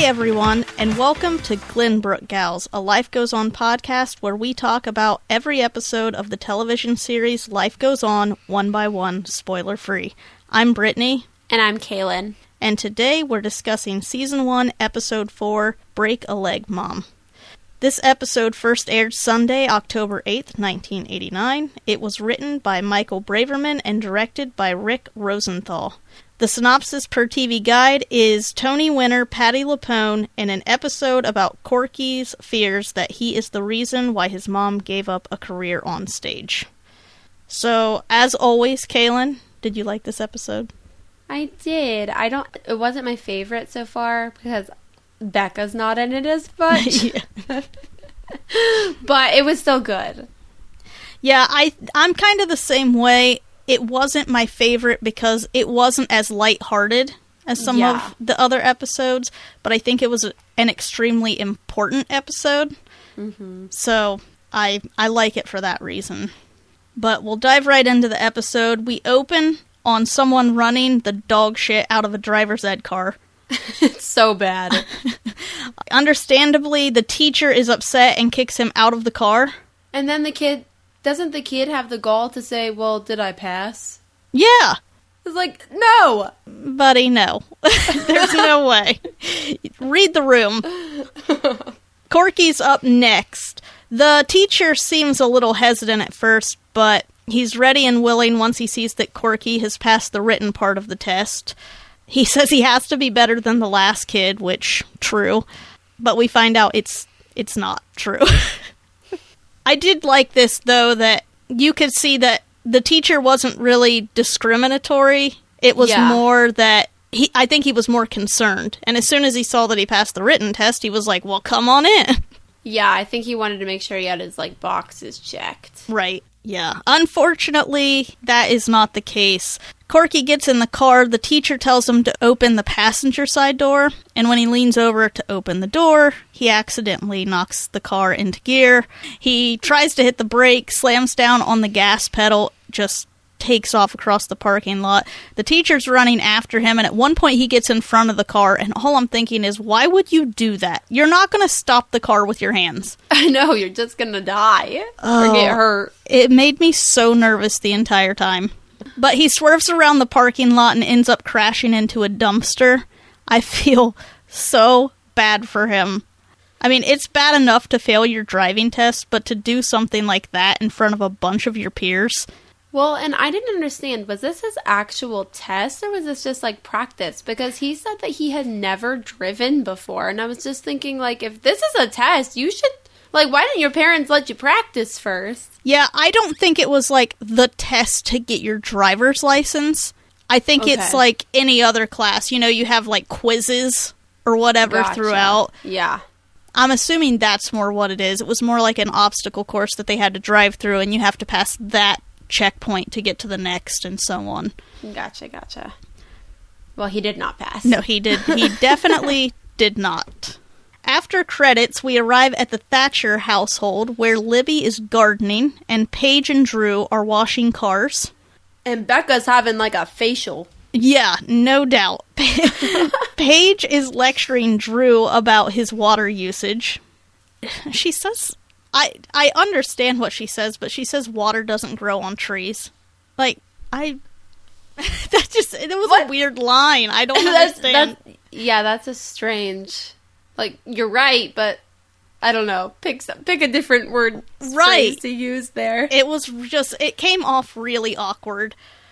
Hey everyone, and welcome to Glenbrook Gals, a Life Goes On podcast where we talk about every episode of the television series Life Goes On, one by one, spoiler free. I'm Brittany, And I'm Kaylyn. and today we're discussing Season 1, Episode 4 Break a Leg Mom. This episode first aired Sunday, October 8th, 1989. It was written by Michael Braverman and directed by Rick Rosenthal. The synopsis per TV Guide is Tony winner Patti LuPone in an episode about Corky's fears that he is the reason why his mom gave up a career on stage. So, as always, Kaylyn, did you like this episode? I did. I don't. It wasn't my favorite so far because Becca's not in it as much. but it was still good. Yeah, I I'm kind of the same way. It wasn't my favorite because it wasn't as lighthearted as some Yeah. of the other episodes, but I think it was a- an extremely important episode. Mm-hmm. So I I like it for that reason. But we'll dive right into the episode. We open on someone running the dog shit out of a driver's ed car. It's so bad. Understandably, the teacher is upset and kicks him out of the car. and then the kid doesn't the kid have the gall to say, "Well, did I pass?" Yeah, It's like, no. buddy, no. There's no way. Read the room. Corky's up next. The teacher seems a little hesitant at first, but he's ready and willing once he sees that Corky has passed the written part of the test. He says he has to be better than the last kid, which true, but we find out it's it's not true. I did like this though that you could see that the teacher wasn't really discriminatory. It was Yeah. more that he I think he was more concerned. And as soon as he saw that he passed the written test, he was like, "Well, come on in." Yeah, I think he wanted to make sure he had his like boxes checked. Right. Yeah. Unfortunately, that is not the case. Corky gets in the car. The teacher tells him to open the passenger side door, and when he leans over to open the door, he accidentally knocks the car into gear. He tries to hit the brake, slams down on the gas pedal, just takes off across the parking lot. The teacher's running after him, and at one point he gets in front of the car, and all I'm thinking is, why would you do that? You're not going to stop the car with your hands. I know you're just gonna die Oh. or get hurt. It made me so nervous the entire time. But he swerves around the parking lot and ends up crashing into a dumpster. I feel so bad for him. I mean, it's bad enough to fail your driving test, but to do something like that in front of a bunch of your peers. Well, and I didn't understand. Was this his actual test or was this just like practice? Because he said that he had never driven before. And I was just thinking, like, if this is a test, you should. Like, why didn't your parents let you practice first? Yeah, I don't think it was like the test to get your driver's license. I think it's like any other class. You know, you have like quizzes or whatever Gotcha. throughout. Yeah. I'm assuming that's more what it is. It was more like an obstacle course that they had to drive through, and you have to pass that checkpoint to get to the next, and so on. Gotcha, gotcha. Well, he did not pass. No, he did. He definitely did not. After credits, we arrive at the Thatcher household, where Libby is gardening and Paige and Drew are washing cars. And Becca's having like a facial. Yeah, no doubt. Paige is lecturing Drew about his water usage. She says I I understand what she says, but she says water doesn't grow on trees. Like I that just it was a weird line. I don't that's, understand. that's, yeah, that's a strange. Like, you're right, but I don't know. Pick some, pick a different word Right. to use there. It was just it came off really awkward.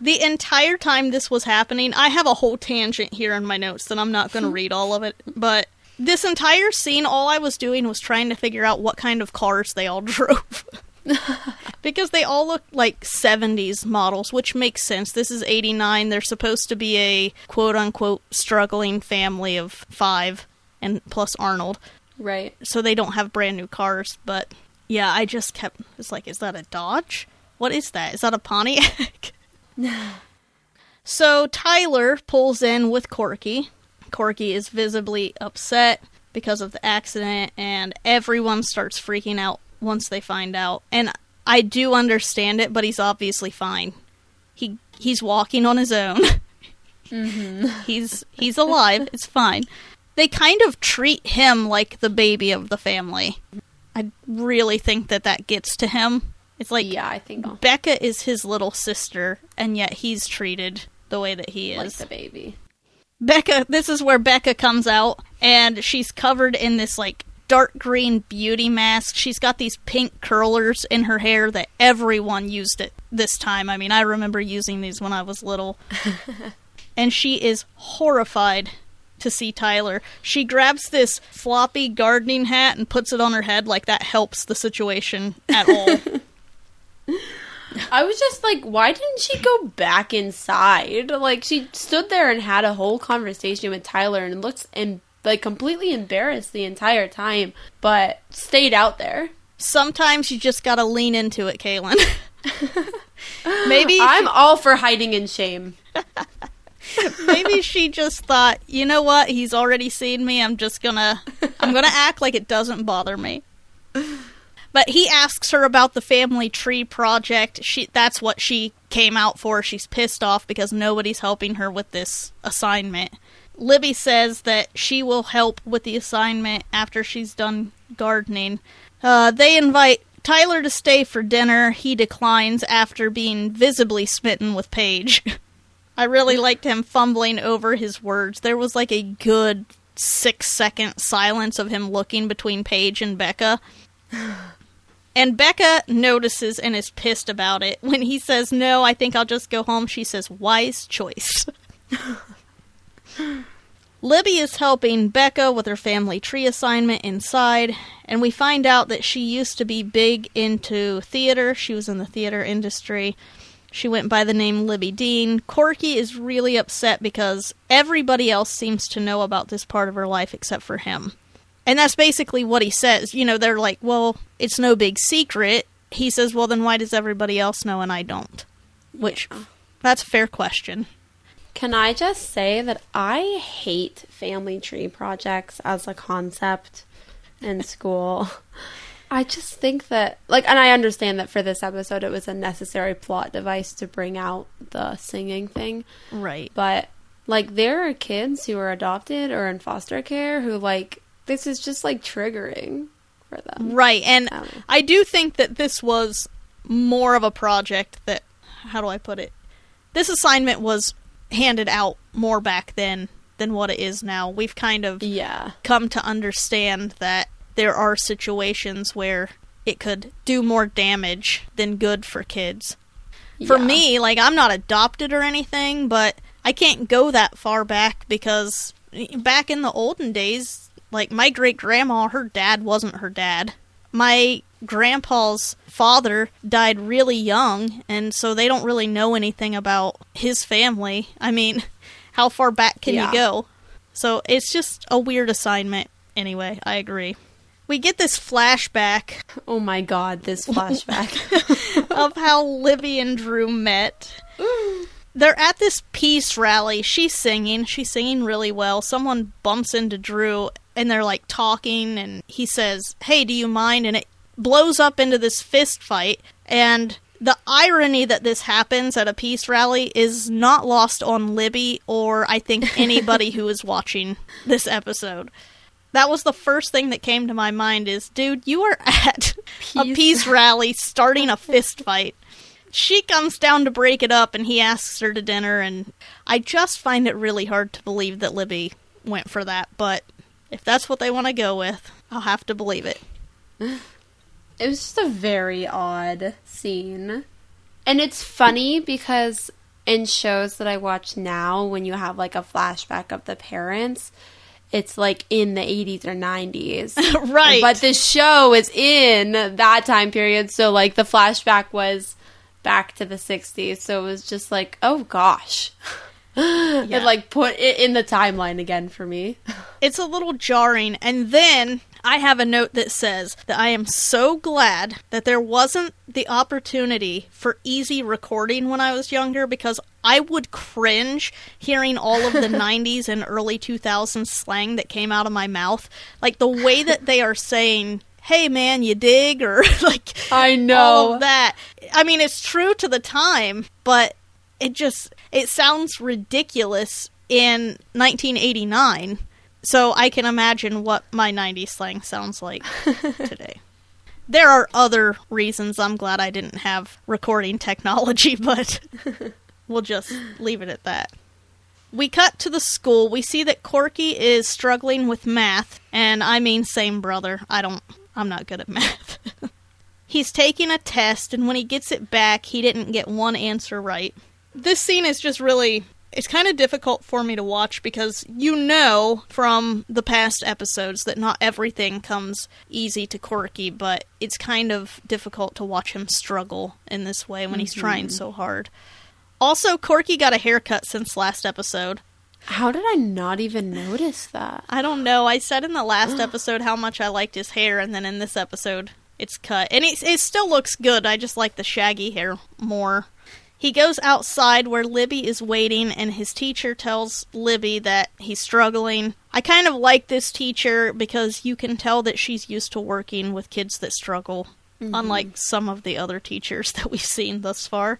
the entire time this was happening, I have a whole tangent here in my notes that I'm not going to read all of it, but this entire scene all I was doing was trying to figure out what kind of cars they all drove. because they all look like 70s models, which makes sense. This is 89. They're supposed to be a quote unquote struggling family of 5 and plus Arnold Right. so they don't have brand new cars. But yeah, I just kept it's like, is that a Dodge? What is that? Is that a Pontiac? so Tyler pulls in with Corky. Corky is visibly upset because of the accident, and everyone starts freaking out once they find out. And I do understand it, but he's obviously fine. He he's walking on his own. Mm-hmm. He's he's alive. It's fine. They kind of treat him like the baby of the family. I really think that that gets to him. It's like yeah, I think Becca is his little sister, and yet he's treated the way that he is, like the baby. Becca, this is where Becca comes out, and she's covered in this like dark green beauty mask. She's got these pink curlers in her hair that everyone used it this time. I mean, I remember using these when I was little. and she is horrified to see Tyler. She grabs this floppy gardening hat and puts it on her head like that helps the situation at all. I was just like, why didn't she go back inside? Like she stood there and had a whole conversation with Tyler and looks and like completely embarrassed the entire time, but stayed out there. Sometimes you just gotta lean into it, Kaylyn. maybe I'm all for hiding in shame. maybe she just thought, you know what? He's already seen me. I'm just gonna I'm gonna act like it doesn't bother me. But he asks her about the family tree project. She that's what she came out for. She's pissed off because nobody's helping her with this assignment. Libby says that she will help with the assignment after she's done gardening. Uh, they invite Tyler to stay for dinner. He declines after being visibly smitten with Paige. I really liked him fumbling over his words. There was like a good six second silence of him looking between Paige and Becca. And Becca notices and is pissed about it. When he says, No, I think I'll just go home, she says, Wise choice. Libby is helping Becca with her family tree assignment inside, and we find out that she used to be big into theater. She was in the theater industry. She went by the name Libby Dean. Corky is really upset because everybody else seems to know about this part of her life except for him. And that's basically what he says. You know, they're like, well, it's no big secret. He says, well, then why does everybody else know and I don't? Which, that's a fair question. Can I just say that I hate family tree projects as a concept in school? I just think that, like, and I understand that for this episode it was a necessary plot device to bring out the singing thing. Right. But, like, there are kids who are adopted or in foster care who, like, this is just, like, triggering for them. Right. And Um, I do think that this was more of a project that, how do I put it? This assignment was handed out more back then than what it is now. We've kind of Yeah. come to understand that there are situations where it could do more damage than good for kids. For Yeah. me, like I'm not adopted or anything, but I can't go that far back because back in the olden days, like my great grandma, her dad wasn't her dad. My grandpa's father died really young, and so they don't really know anything about his family. I mean, how far back can Yeah. you go? So it's just a weird assignment. Anyway, I agree. We get this flashback Oh my god, this flashback. of how Libby and Drew met. They're at this peace rally. She's singing. She's singing really well. Someone bumps into Drew and they're like talking and he says, "Hey, do you mind?" and it blows up into this fist fight and the irony that this happens at a peace rally is not lost on Libby or I think anybody who is watching this episode. That was the first thing that came to my mind is, dude, you are at a Peace peace rally starting a fist fight. She comes down to break it up and he asks her to dinner and I just find it really hard to believe that Libby went for that, but if that's what they want to go with, I'll have to believe it. It was just a very odd scene. And it's funny because in shows that I watch now, when you have like a flashback of the parents, it's like in the 80s or 90s. right. But the show is in that time period. So, like, the flashback was back to the 60s. So it was just like, oh gosh. It like put it in the timeline again for me. it's a little jarring. And then I have a note that says that I am so glad that there wasn't the opportunity for easy recording when I was younger because I would cringe hearing all of the 90s and early 2000s slang that came out of my mouth. Like the way that they are saying, hey man, you dig? Or like I know. all of that. I mean, it's true to the time, but it just it sounds ridiculous in 1989. So I can imagine what my 90s slang sounds like today. There are other reasons I'm glad I didn't have recording technology, but we'll just leave it at that. We cut to the school. We see that Corky is struggling with math, and I mean same brother. I don't I'm not good at math. He's taking a test and when he gets it back, he didn't get one answer right. This scene is just really it's kind of difficult for me to watch because you know from the past episodes that not everything comes easy to Corky, but it's kind of difficult to watch him struggle in this way when mm-hmm. he's trying so hard. Also, Corky got a haircut since last episode. How did I not even notice that? I don't know. I said in the last episode how much I liked his hair, and then in this episode, it's cut. And it, it still looks good. I just like the shaggy hair more. He goes outside where Libby is waiting, and his teacher tells Libby that he's struggling. I kind of like this teacher because you can tell that she's used to working with kids that struggle, mm-hmm. unlike some of the other teachers that we've seen thus far.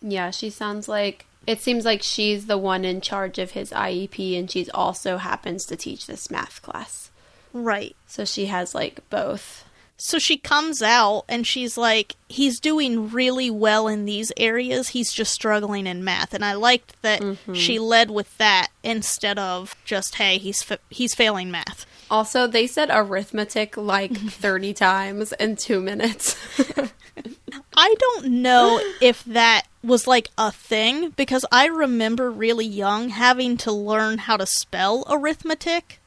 Yeah, she sounds like it seems like she's the one in charge of his IEP, and she's also happens to teach this math class. Right. So she has like both. So she comes out and she's like, he's doing really well in these areas. He's just struggling in math. And I liked that mm-hmm. she led with that instead of just, hey, he's fa- he's failing math. Also, they said arithmetic like 30 times in two minutes. I don't know if that was like a thing because I remember really young having to learn how to spell arithmetic.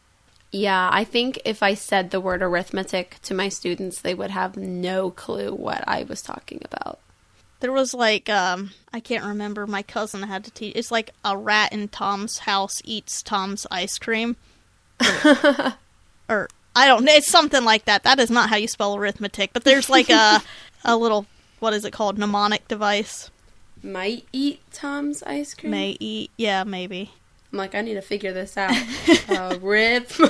Yeah, I think if I said the word arithmetic to my students, they would have no clue what I was talking about. There was like um I can't remember my cousin had to teach it's like a rat in Tom's house eats Tom's ice cream. Or, or I don't know, it's something like that. That is not how you spell arithmetic, but there's like a a little what is it called? mnemonic device. Might eat Tom's ice cream. May eat, yeah, maybe. I'm like, I need to figure this out. uh, rip.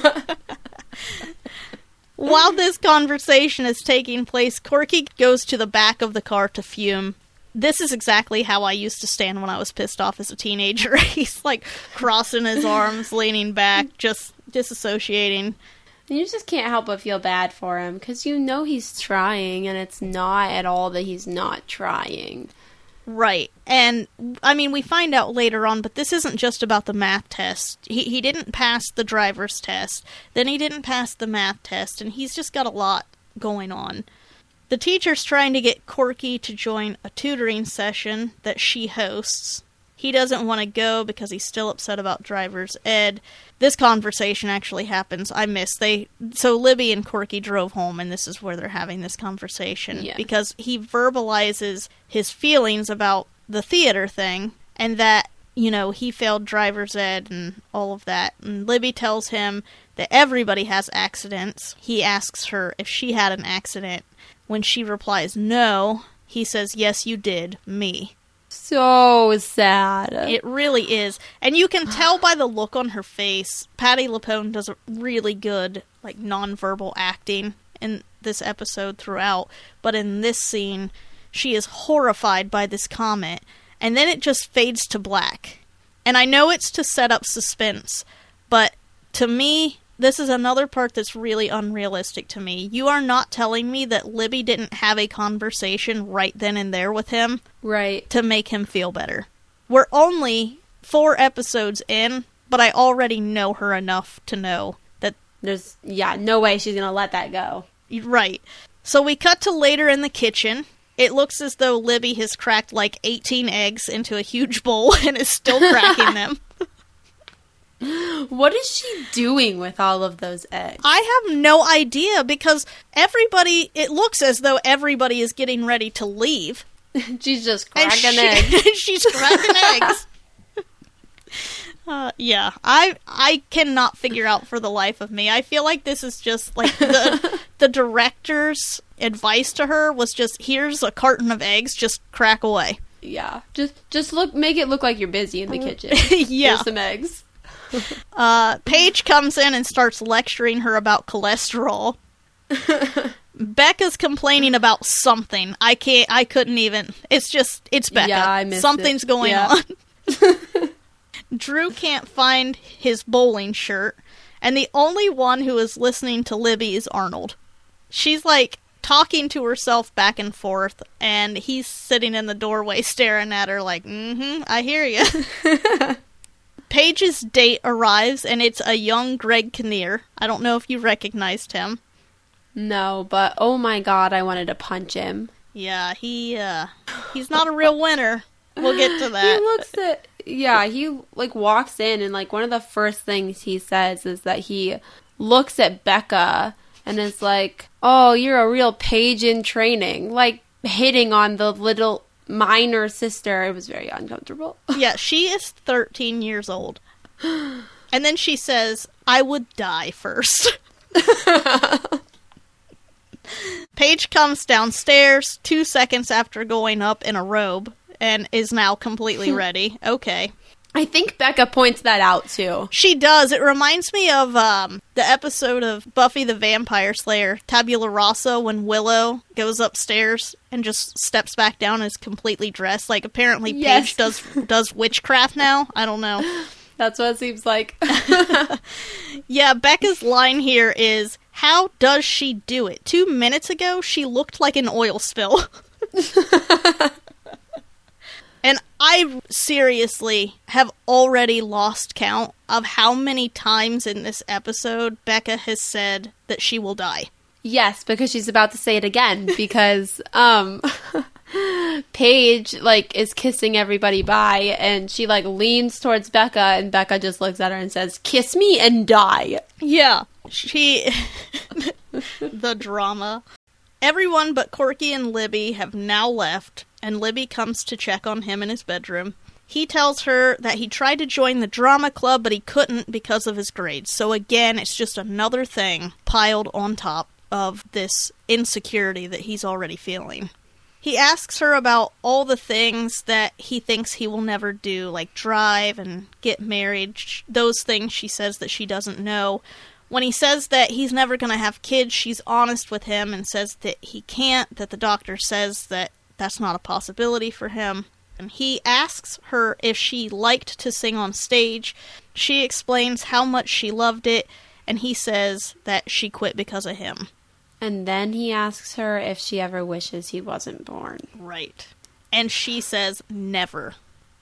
While this conversation is taking place, Corky goes to the back of the car to fume. This is exactly how I used to stand when I was pissed off as a teenager. He's like crossing his arms, leaning back, just disassociating. You just can't help but feel bad for him because you know he's trying, and it's not at all that he's not trying. Right. And I mean, we find out later on, but this isn't just about the math test. He he didn't pass the driver's test. Then he didn't pass the math test, and he's just got a lot going on. The teacher's trying to get Corky to join a tutoring session that she hosts. He doesn't want to go because he's still upset about driver's ed. This conversation actually happens. I missed they so Libby and Corky drove home and this is where they're having this conversation yeah. because he verbalizes his feelings about the theater thing and that you know, he failed driver's ed and all of that. And Libby tells him that everybody has accidents. He asks her if she had an accident. When she replies no, he says, Yes, you did, me so sad. It really is. And you can tell by the look on her face, Patti LuPone does a really good like nonverbal acting in this episode throughout, but in this scene she is horrified by this comment and then it just fades to black. And I know it's to set up suspense, but to me this is another part that's really unrealistic to me. You are not telling me that Libby didn't have a conversation right then and there with him. Right. To make him feel better. We're only four episodes in, but I already know her enough to know that. There's, yeah, no way she's going to let that go. Right. So we cut to later in the kitchen. It looks as though Libby has cracked like 18 eggs into a huge bowl and is still cracking them. What is she doing with all of those eggs? I have no idea because everybody, it looks as though everybody is getting ready to leave. she's just cracking she, eggs. she's cracking eggs. Uh, yeah, I I cannot figure out for the life of me. I feel like this is just like the the director's advice to her was just here's a carton of eggs, just crack away. Yeah, just just look, make it look like you're busy in the kitchen. yeah, Here's some eggs. uh, Paige comes in and starts lecturing her about cholesterol. Becca's complaining about something. I can't. I couldn't even. It's just. It's Becca. Yeah, I missed Something's it. going Yeah. on. Drew can't find his bowling shirt, and the only one who is listening to Libby is Arnold. She's like talking to herself back and forth, and he's sitting in the doorway staring at her like, "Mm-hmm, I hear you." Paige's date arrives, and it's a young Greg Kinnear. I don't know if you recognized him. No, but oh my god, I wanted to punch him. Yeah, he uh he's not a real winner. We'll get to that. He looks at yeah, he like walks in and like one of the first things he says is that he looks at Becca and is like, "Oh, you're a real page in training." Like hitting on the little minor sister. It was very uncomfortable. yeah, she is 13 years old. And then she says, "I would die first. Paige comes downstairs 2 seconds after going up in a robe and is now completely ready. Okay. I think Becca points that out too. She does. It reminds me of um, the episode of Buffy the Vampire Slayer, Tabula Rasa, when Willow goes upstairs and just steps back down and is completely dressed. Like apparently Yes. Paige does does witchcraft now. I don't know. That's what it seems like. Yeah, Becca's line here is how does she do it? Two minutes ago she looked like an oil spill. And I seriously have already lost count of how many times in this episode Becca has said that she will die. Yes, because she's about to say it again because um Paige like is kissing everybody by and she like leans towards Becca and Becca just looks at her and says, "Kiss me and die." Yeah, she. the drama. Everyone but Corky and Libby have now left, and Libby comes to check on him in his bedroom. He tells her that he tried to join the drama club, but he couldn't because of his grades. So again, it's just another thing piled on top of this insecurity that he's already feeling. He asks her about all the things that he thinks he will never do, like drive and get married. Those things she says that she doesn't know. When he says that he's never going to have kids, she's honest with him and says that he can't, that the doctor says that that's not a possibility for him. And he asks her if she liked to sing on stage. She explains how much she loved it, and he says that she quit because of him. And then he asks her if she ever wishes he wasn't born. Right. And she says never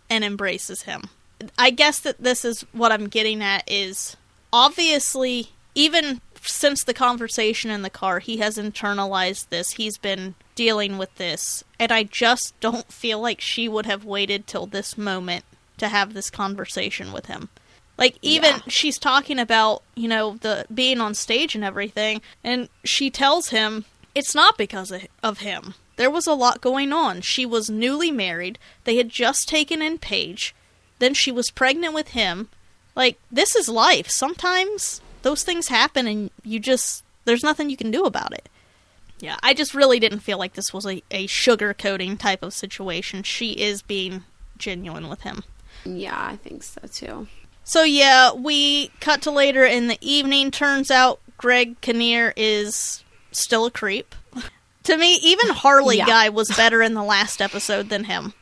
and embraces him. I guess that this is what I'm getting at is obviously even since the conversation in the car he has internalized this. He's been dealing with this and I just don't feel like she would have waited till this moment to have this conversation with him. Like even Yeah. she's talking about, you know, the being on stage and everything and she tells him it's not because of, of him. There was a lot going on. She was newly married. They had just taken in Paige. Then she was pregnant with him. Like this is life. Sometimes those things happen and you just there's nothing you can do about it. Yeah, I just really didn't feel like this was a, a sugar coating type of situation. She is being genuine with him. Yeah, I think so too. So yeah, we cut to later in the evening. Turns out Greg Kinnear is still a creep. to me, even Harley Yeah. guy was better in the last episode than him.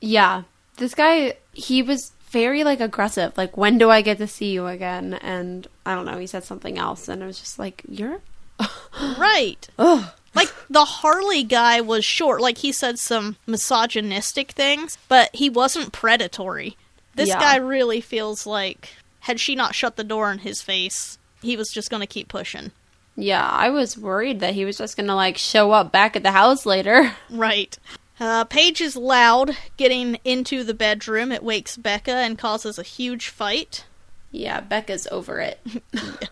Yeah. This guy, he was very like aggressive. Like, when do I get to see you again? And I don't know, he said something else and I was just like, you're Right. Ugh. Like the Harley guy was short. Like he said some misogynistic things, but he wasn't predatory. This Yeah. guy really feels like had she not shut the door in his face, he was just going to keep pushing. Yeah, I was worried that he was just gonna like show up back at the house later. Right. Uh, Paige is loud getting into the bedroom. It wakes Becca and causes a huge fight. Yeah, Becca's over it.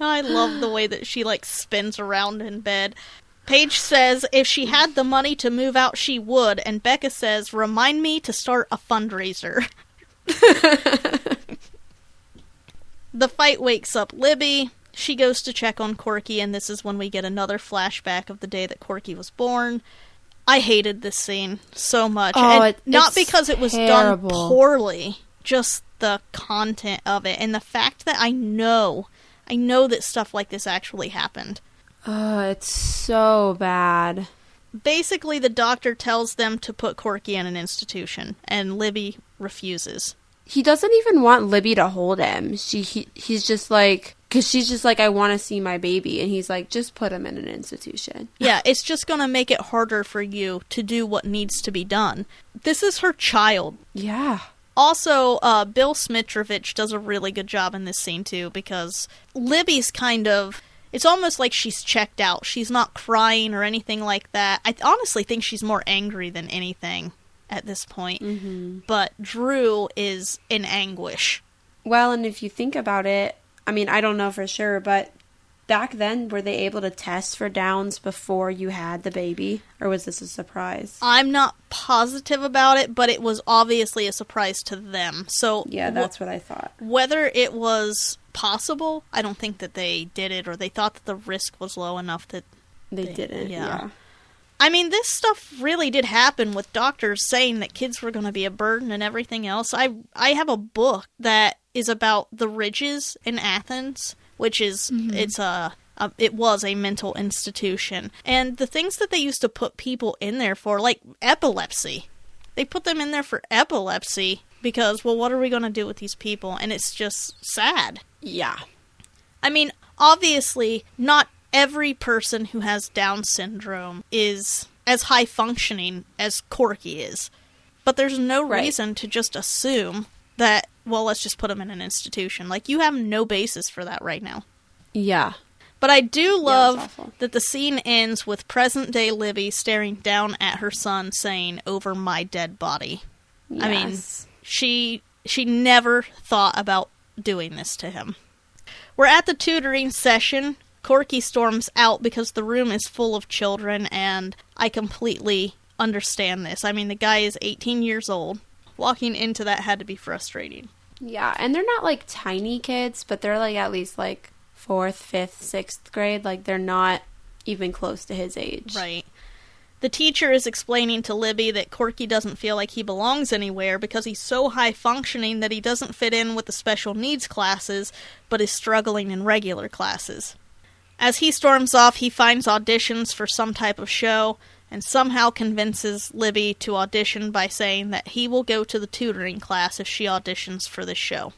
I love the way that she like spins around in bed. Paige says if she had the money to move out, she would, and Becca says, "Remind me to start a fundraiser." the fight wakes up Libby. She goes to check on Corky, and this is when we get another flashback of the day that Corky was born. I hated this scene so much, Oh, and it- not because it was terrible. done poorly, just the content of it and the fact that I know, I know that stuff like this actually happened. Oh, it's so bad. Basically, the doctor tells them to put Corky in an institution, and Libby refuses. He doesn't even want Libby to hold him. She he, he's just like cuz she's just like I want to see my baby and he's like just put him in an institution. Yeah, it's just going to make it harder for you to do what needs to be done. This is her child. Yeah. Also, uh, Bill Smitrovich does a really good job in this scene too because Libby's kind of. It's almost like she's checked out. She's not crying or anything like that. I honestly think she's more angry than anything at this point. Mm-hmm. But Drew is in anguish. Well, and if you think about it, I mean, I don't know for sure, but back then were they able to test for downs before you had the baby or was this a surprise? I'm not positive about it, but it was obviously a surprise to them. So Yeah, wh- that's what I thought. whether it was possible, I don't think that they did it or they thought that the risk was low enough that They, They- didn't. yeah. Yeah. I mean, this stuff really did happen with doctors saying that kids were going to be a burden and everything else. I I have a book that is about the Ridges in Athens, which is mm-hmm. it's a, a it was a mental institution, and the things that they used to put people in there for, like epilepsy, they put them in there for epilepsy because well, what are we going to do with these people? And it's just sad. Yeah. I mean, obviously, not every person who has Down syndrome is as high functioning as Corky is. But there's no Right. reason to just assume that, well, let's just put him in an institution. Like, you have no basis for that right now. Yeah. But I do love awful. that the scene ends with present day Libby staring down at her son saying, Over my dead body. I mean, she she never thought about doing this to him. We're at the tutoring session. Corky storms out because the room is full of children, and I completely understand this. I mean, the guy is 18 years old. Walking into that had to be frustrating. Yeah, and they're not like tiny kids, but they're like at least like fourth, fifth, sixth grade. Like they're not even close to his age. Right. The teacher is explaining to Libby that Corky doesn't feel like he belongs anywhere because he's so high functioning that he doesn't fit in with the special needs classes, but is struggling in regular classes. As he storms off, he finds auditions for some type of show and somehow convinces Libby to audition by saying that he will go to the tutoring class if she auditions for this show.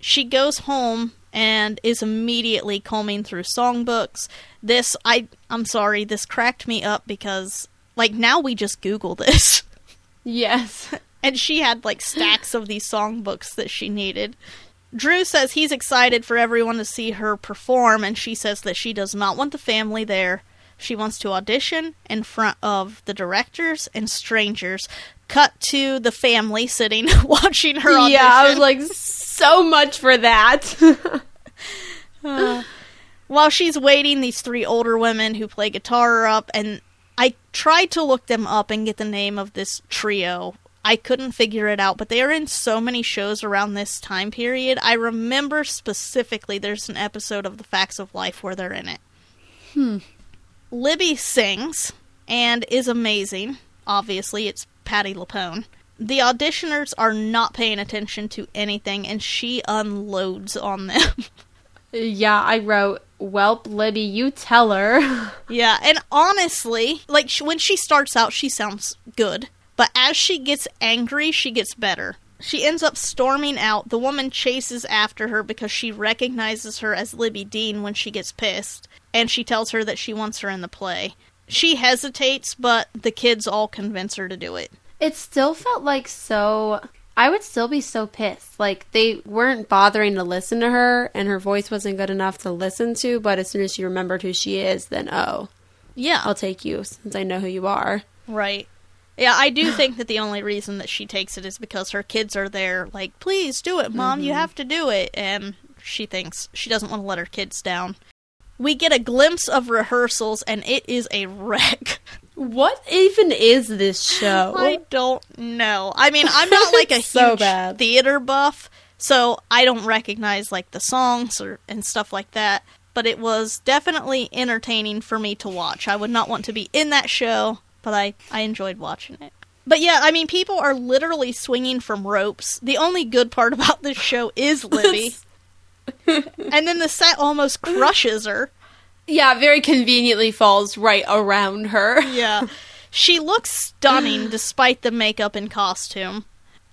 She goes home and is immediately combing through songbooks. This I I'm sorry, this cracked me up because like now we just Google this. Yes. and she had like stacks of these songbooks that she needed. Drew says he's excited for everyone to see her perform, and she says that she does not want the family there. She wants to audition in front of the directors and strangers. Cut to the family sitting watching her audition. Yeah, I was like so much for that. Uh, while she's waiting, these three older women who play guitar are up, and I tried to look them up and get the name of this trio. I couldn't figure it out, but they are in so many shows around this time period. I remember specifically there's an episode of The Facts of Life where they're in it. Hmm. Libby sings and is amazing. Obviously, it's Patti LuPone. The auditioners are not paying attention to anything, and she unloads on them. yeah, I wrote, "Welp, Libby, you tell her." Yeah, and honestly, like sh- when she starts out, she sounds good, but as she gets angry, she gets better. She ends up storming out. The woman chases after her because she recognizes her as Libby Dean when she gets pissed, and she tells her that she wants her in the play. She hesitates, but the kids all convince her to do it. it still felt like so. I would still be so pissed. Like they weren't bothering to listen to her, and her voice wasn't good enough to listen to. But as soon as she remembered who she is, then oh, Yeah, I'll take you since I know who you are. right. Yeah, I do think that the only reason that she takes it is because her kids are there, like, please do it, mom, you mm-hmm. have to do it. And she thinks she doesn't want to let her kids down. We get a glimpse of rehearsals, and it is a wreck. What even is this show? I don't know. I mean, I'm not like a So huge bad. theater buff, so I don't recognize like the songs or and stuff like that. But it was definitely entertaining for me to watch. I would not want to be in that show, but I I enjoyed watching it. But yeah, I mean, people are literally swinging from ropes. The only good part about this show is Libby, and then the set almost crushes her. Yeah, very conveniently falls right around her. Yeah. She looks stunning despite the makeup and costume.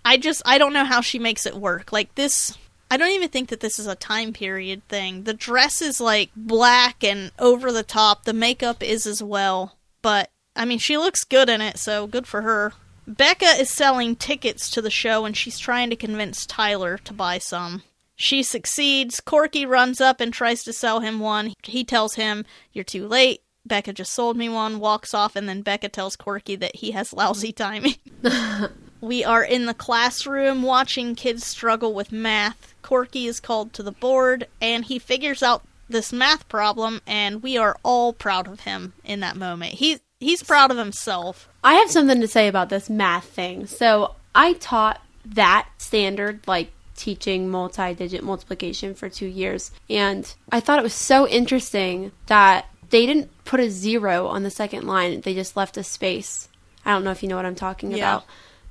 I just I don't know how she makes it work. Like this I don't even think that this is a time period thing. The dress is like black and over the top. The makeup is as well. But I mean, she looks good in it, so good for her. Becca is selling tickets to the show and she's trying to convince Tyler to buy some. She succeeds. Corky runs up and tries to sell him one. He tells him, You're too late. Becca just sold me one, walks off, and then Becca tells Corky that he has lousy timing. we are in the classroom watching kids struggle with math. Corky is called to the board, and he figures out this math problem, and we are all proud of him in that moment. He he's proud of himself. I have something to say about this math thing. So I taught that standard, like teaching multi digit multiplication for two years. And I thought it was so interesting that they didn't put a zero on the second line, they just left a space. I don't know if you know what I'm talking Yeah. about.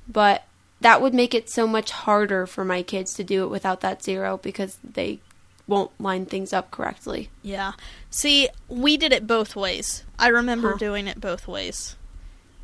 But that would make it so much harder for my kids to do it without that zero because they won't line things up correctly. Yeah. See, we did it both ways. I remember Huh. doing it both ways.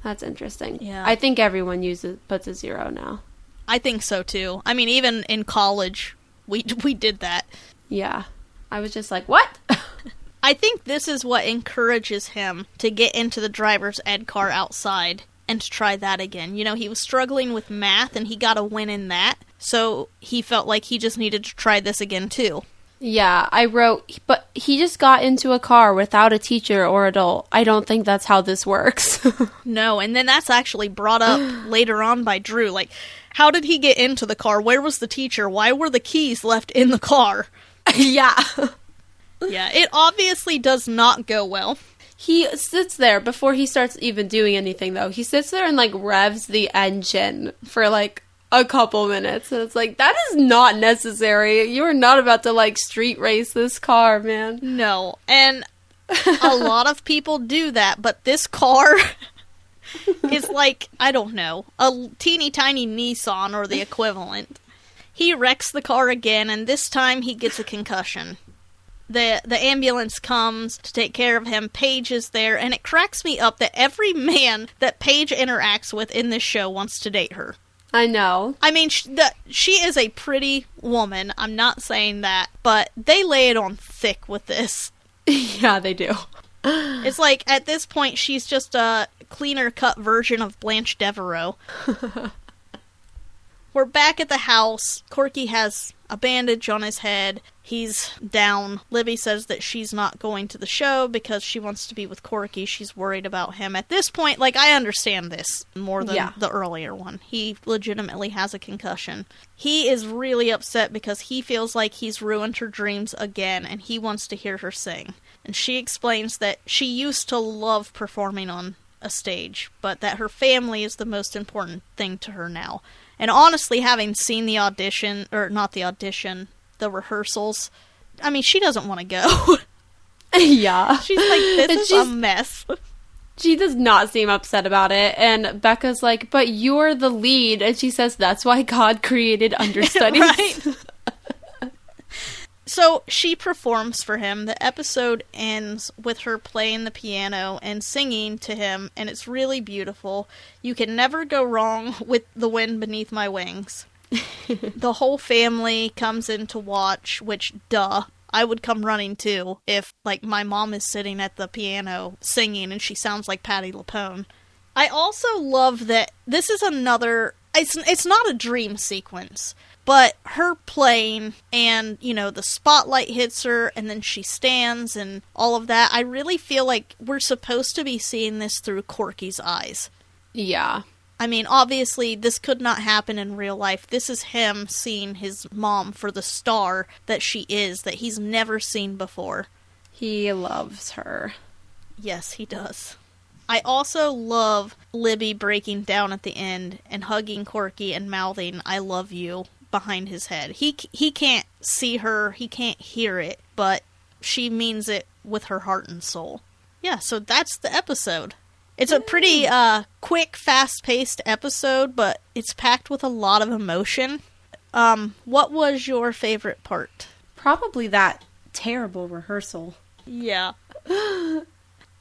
That's interesting. Yeah. I think everyone uses puts a zero now. I think so too. I mean, even in college, we we did that. Yeah. I was just like, what? I think this is what encourages him to get into the driver's ed car outside and to try that again. You know, he was struggling with math and he got a win in that, so he felt like he just needed to try this again too. Yeah, I wrote, but he just got into a car without a teacher or adult. I don't think that's how this works. No, and then that's actually brought up later on by Drew. Like, how did he get into the car? Where was the teacher? Why were the keys left in the car? yeah. Yeah, it obviously does not go well. He sits there before he starts even doing anything, though. He sits there and, like, revs the engine for, like, a couple minutes. And it's like, that is not necessary. You are not about to, like, street race this car, man. No, and a lot of people do that, but this car is like, I don't know, a teeny tiny Nissan or the equivalent. He wrecks the car again, and this time he gets a concussion. The, the ambulance comes to take care of him. Paige is there, and it cracks me up that every man that Paige interacts with in this show wants to date her. I know. I mean, sh- the, she is a pretty woman. I'm not saying that, but they lay it on thick with this. yeah, they do. It's like at this point she's just a cleaner cut version of Blanche Devereaux. We're back at the house. Corky has a bandage on his head. He's down. Libby says that she's not going to the show because she wants to be with Corky. She's worried about him. At this point, like I understand this more than Yeah. the earlier one. He legitimately has a concussion. He is really upset because he feels like he's ruined her dreams again and he wants to hear her sing. And she explains that she used to love performing on a stage, but that her family is the most important thing to her now. And honestly, having seen the audition, or not the audition, the rehearsals, I mean, she doesn't want to go. yeah. She's like, this And is a mess. She does not seem upset about it. And Becca's like, but you're the lead. And she says, that's why God created understudies. right? so she performs for him. The episode ends with her playing the piano and singing to him, and it's really beautiful. You can never go wrong with The Wind Beneath My Wings. the whole family comes in to watch, which, duh. I would come running too if, like, my mom is sitting at the piano singing and she sounds like Patti LuPone. I also love that this is another. It's it's not a dream sequence, but her playing and you know the spotlight hits her and then she stands and all of that. I really feel like we're supposed to be seeing this through Corky's eyes. Yeah. I mean, obviously, this could not happen in real life. This is him seeing his mom for the star that she is, that he's never seen before. He loves her. Yes, he does. I also love Libby breaking down at the end and hugging Corky and mouthing "I love you" behind his head. He he can't see her, he can't hear it, but she means it with her heart and soul. Yeah, so that's the episode. It's a pretty uh quick, fast-paced episode, but it's packed with a lot of emotion. Um what was your favorite part? Probably that terrible rehearsal. Yeah.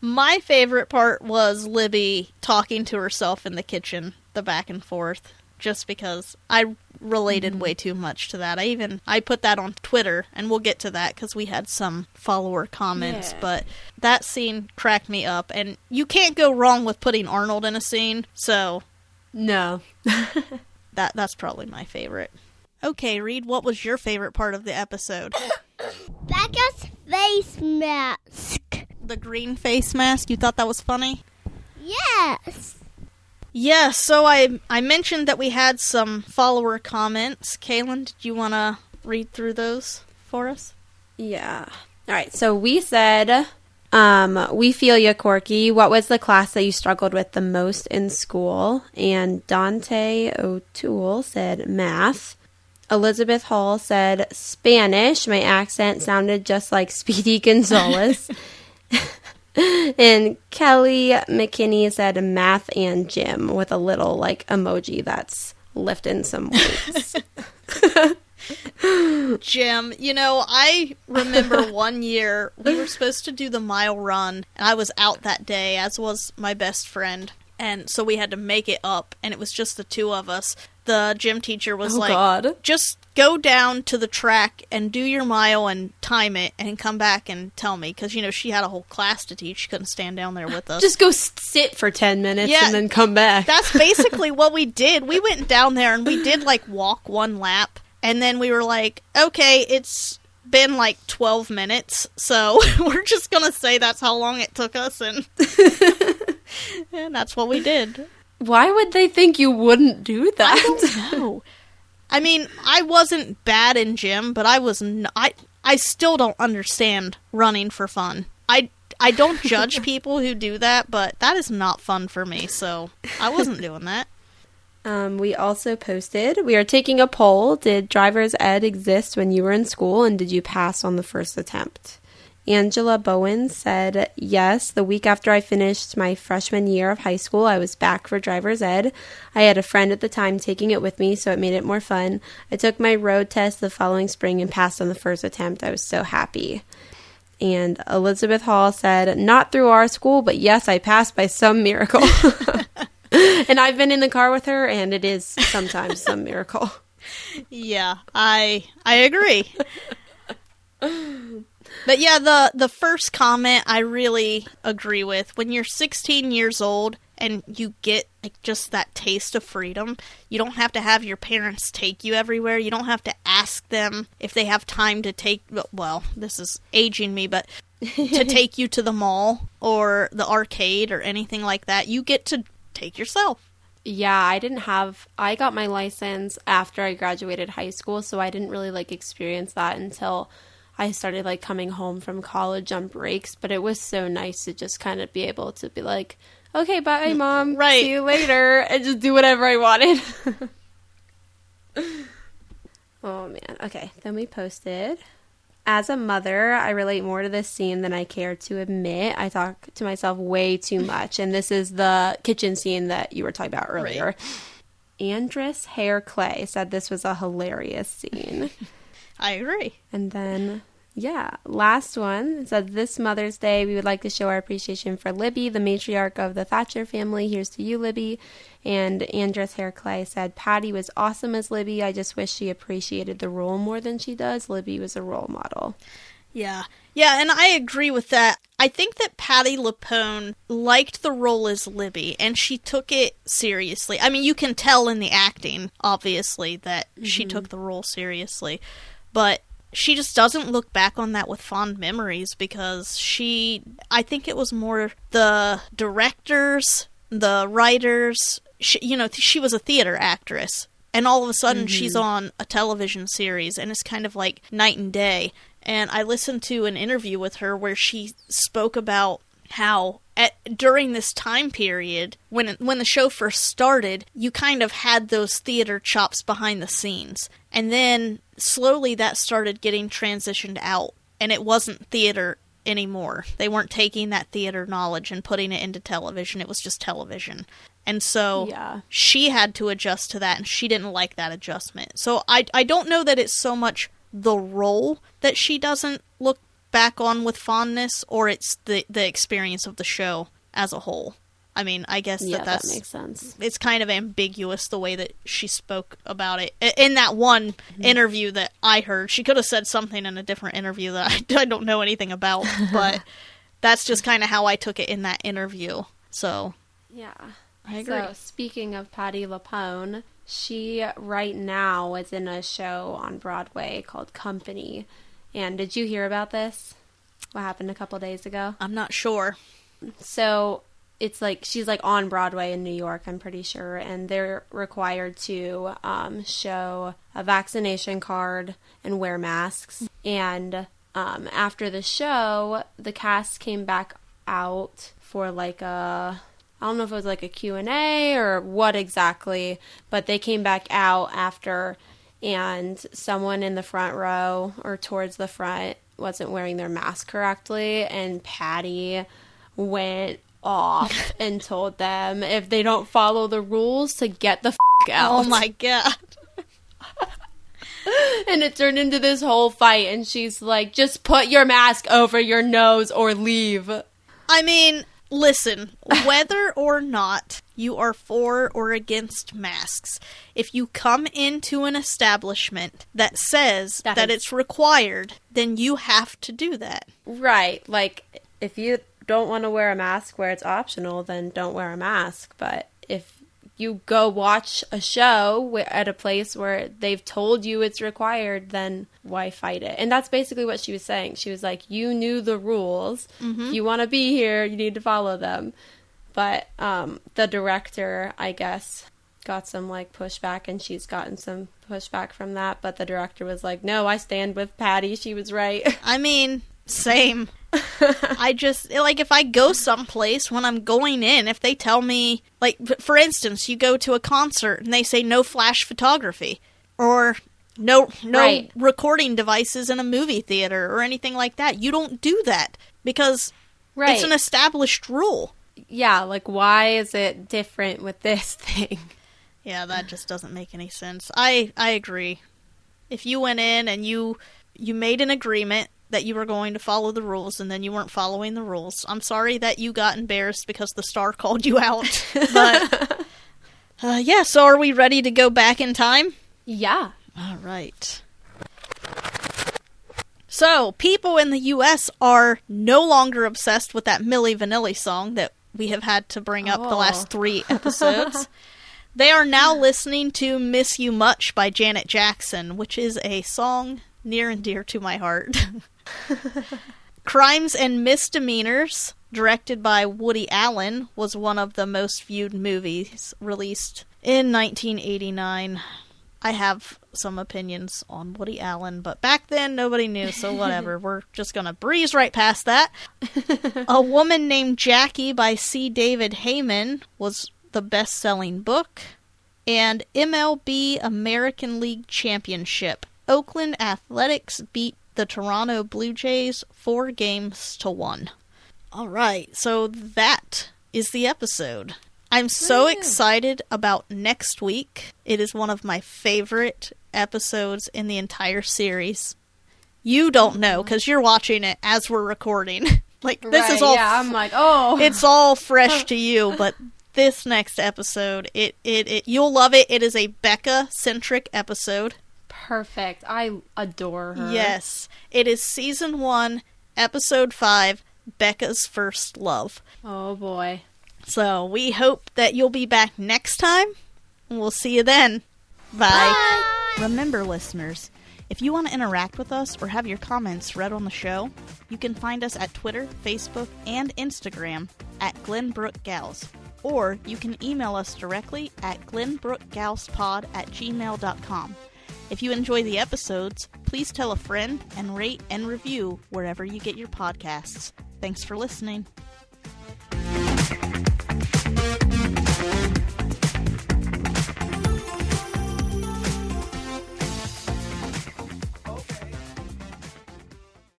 My favorite part was Libby talking to herself in the kitchen, the back and forth, just because I related way too much to that. I even I put that on Twitter, and we'll get to that because we had some follower comments. Yeah. But that scene cracked me up, and you can't go wrong with putting Arnold in a scene. So No. that that's probably my favorite. Okay, Reed, what was your favorite part of the episode? Becca's face mask. The green face mask. You thought that was funny? Yes. Yeah, so I I mentioned that we had some follower comments. Kaylyn, did you want to read through those for us? Yeah. All right. So we said, um, we feel you, Corky. What was the class that you struggled with the most in school? And Dante O'Toole said math. Elizabeth Hall said Spanish. My accent sounded just like Speedy Gonzalez. and Kelly McKinney said math and gym with a little like emoji that's lifting some weights. Gym, you know, I remember one year we were supposed to do the mile run, and I was out that day, as was my best friend. And so we had to make it up, and it was just the two of us. The gym teacher was Oh, like, God. just go down to the track and do your mile and time it and come back and tell me. Because, you know, she had a whole class to teach. She couldn't stand down there with us. Just go sit for 10 minutes Yeah. and then come back. That's basically what we did. We went down there and we did like walk one lap, and then we were like, okay, it's been like 12 minutes, so we're just gonna say that's how long it took us, and and that's what we did. Why would they think you wouldn't do that? I don't know. I mean, I wasn't bad in gym, but I was. N- I I still don't understand running for fun. I I don't judge people who do that, but that is not fun for me. So I wasn't doing that. Um, we also posted, we are taking a poll. Did driver's ed exist when you were in school and did you pass on the first attempt? Angela Bowen said, Yes, the week after I finished my freshman year of high school, I was back for driver's ed. I had a friend at the time taking it with me, so it made it more fun. I took my road test the following spring and passed on the first attempt. I was so happy. And Elizabeth Hall said, Not through our school, but yes, I passed by some miracle. and I've been in the car with her, and it is sometimes some miracle. Yeah, I I agree. But yeah, the the first comment I really agree with. When you're 16 years old and you get like just that taste of freedom, you don't have to have your parents take you everywhere. You don't have to ask them if they have time to take well, this is aging me, but to take you to the mall or the arcade or anything like that. You get to take yourself. Yeah, I didn't have, I got my license after I graduated high school, so I didn't really like experience that until I started like coming home from college on breaks. But it was so nice to just kind of be able to be like, okay, bye, mm, mom. right. See you later. And just do whatever I wanted. oh, man. Okay. Then we posted. As a mother, I relate more to this scene than I care to admit. I talk to myself way too much. And this is the kitchen scene that you were talking about earlier. Andress Hair Clay said this was a hilarious scene. I agree. And then, yeah, last one said this Mother's Day, we would like to show our appreciation for Libby, the matriarch of the Thatcher family. Here's to you, Libby. And Andress Hairclay said Patti was awesome as Libby. I just wish she appreciated the role more than she does. Libby was a role model. Yeah. Yeah, and I agree with that. I think that Patti LuPone liked the role as Libby, and she took it seriously. I mean, you can tell in the acting, obviously, that she mm-hmm. took the role seriously. But she just doesn't look back on that with fond memories because she. I think it was more the directors, the writers. She, you know, she was a theater actress. And all of a sudden, mm-hmm. she's on a television series, and it's kind of like night and day and I listened to an interview with her where she spoke about how at, during this time period when when the show first started, you kind of had those theater chops behind the scenes, and then slowly that started getting transitioned out, and it wasn't theater anymore. They weren't taking that theater knowledge and putting it into television. It was just television. And so Yeah. she had to adjust to that and she didn't like that adjustment. So I I don't know that it's so much the role that she doesn't look back on with fondness or it's the the experience of the show as a whole. I mean, I guess yeah, that that makes sense. it's kind of ambiguous the way that she spoke about it in that one Mm-hmm. interview that I heard. She could have said something in a different interview that I, I don't know anything about, but that's just kind of how I took it in that interview. So Yeah. I agree. So speaking of Patti LuPone, she right now is in a show on Broadway called Company. And did you hear about this? What happened a couple days ago? I'm not sure. So it's like she's like on Broadway in New York, I'm pretty sure, and they're required to um, show a vaccination card and wear masks. And um, after the show, the cast came back out for like a I don't know if it was like a Q&A or what exactly, but they came back out after and someone in the front row or towards the front wasn't wearing their mask correctly and Patti went off and told them if they don't follow the rules to get the f- oh out. Oh my god. And it turned into this whole fight and she's like just put your mask over your nose or leave. I mean, listen, whether or not you are for or against masks, if you come into an establishment that says That that, is- it's required, then you have to do that. Right. Like, if you don't want to wear a mask where it's optional, then don't wear a mask. But if you go watch a show at a place where they've told you it's required, then why fight it? And that's basically what she was saying. She was like, You knew the rules. If you want to be here, you need to follow them. But um, the director, I guess, got some like pushback, and she's gotten some pushback from that. But the director was like, No, I stand with Patti. She was right. I mean, same. I just like if I go someplace when I'm going in, if they tell me like for instance, you go to a concert and they say no flash photography or no no Right. recording devices in a movie theater or anything like that. You don't do that because right. it's an established rule. yeah, like why is it different with this thing? Yeah, that just doesn't make any sense. I I agree. If you went in and you you made an agreement that you were going to follow the rules and then you weren't following the rules, I'm sorry that you got embarrassed because the star called you out. But uh, yeah, so are we ready to go back in time? Yeah. All right. So, people in the US are no longer obsessed with that Milli Vanilli song that we have had to bring up the Oh. last three episodes. they are now listening to Miss You Much by Janet Jackson, which is a song near and dear to my heart. Crimes and Misdemeanors, directed by Woody Allen, was one of the most viewed movies released in 1989. I have some opinions on Woody Allen, but back then nobody knew, so whatever. We're just gonna breeze right past that. A Woman Named Jackie by C. David Heyman was the best selling book. And MLB American League Championship. Oakland Athletics beat the Toronto Blue Jays four games to one. All right, so that is the episode. I'm so Woo. excited about next week. It is one of my favorite episodes in the entire series. You don't know mm-hmm. because you're watching it as we're recording. like this is all Yeah, I'm like, oh, it's all fresh to you, but this next episode, it, it, it you'll love it. It is a Becca centric episode. Perfect. I adore her. Yes. It is season one, episode five, Becca's First Love. Oh boy. So we hope that you'll be back next time. We'll see you then. Bye. Remember, listeners, if you want to interact with us or have your comments read on the show, you can find us at Twitter, Facebook, and Instagram at Glenbrook Gals. Or you can email us directly at glenbrookgalspod at gmail.com. If you enjoy the episodes, please tell a friend and rate and review wherever you get your podcasts. Thanks for listening.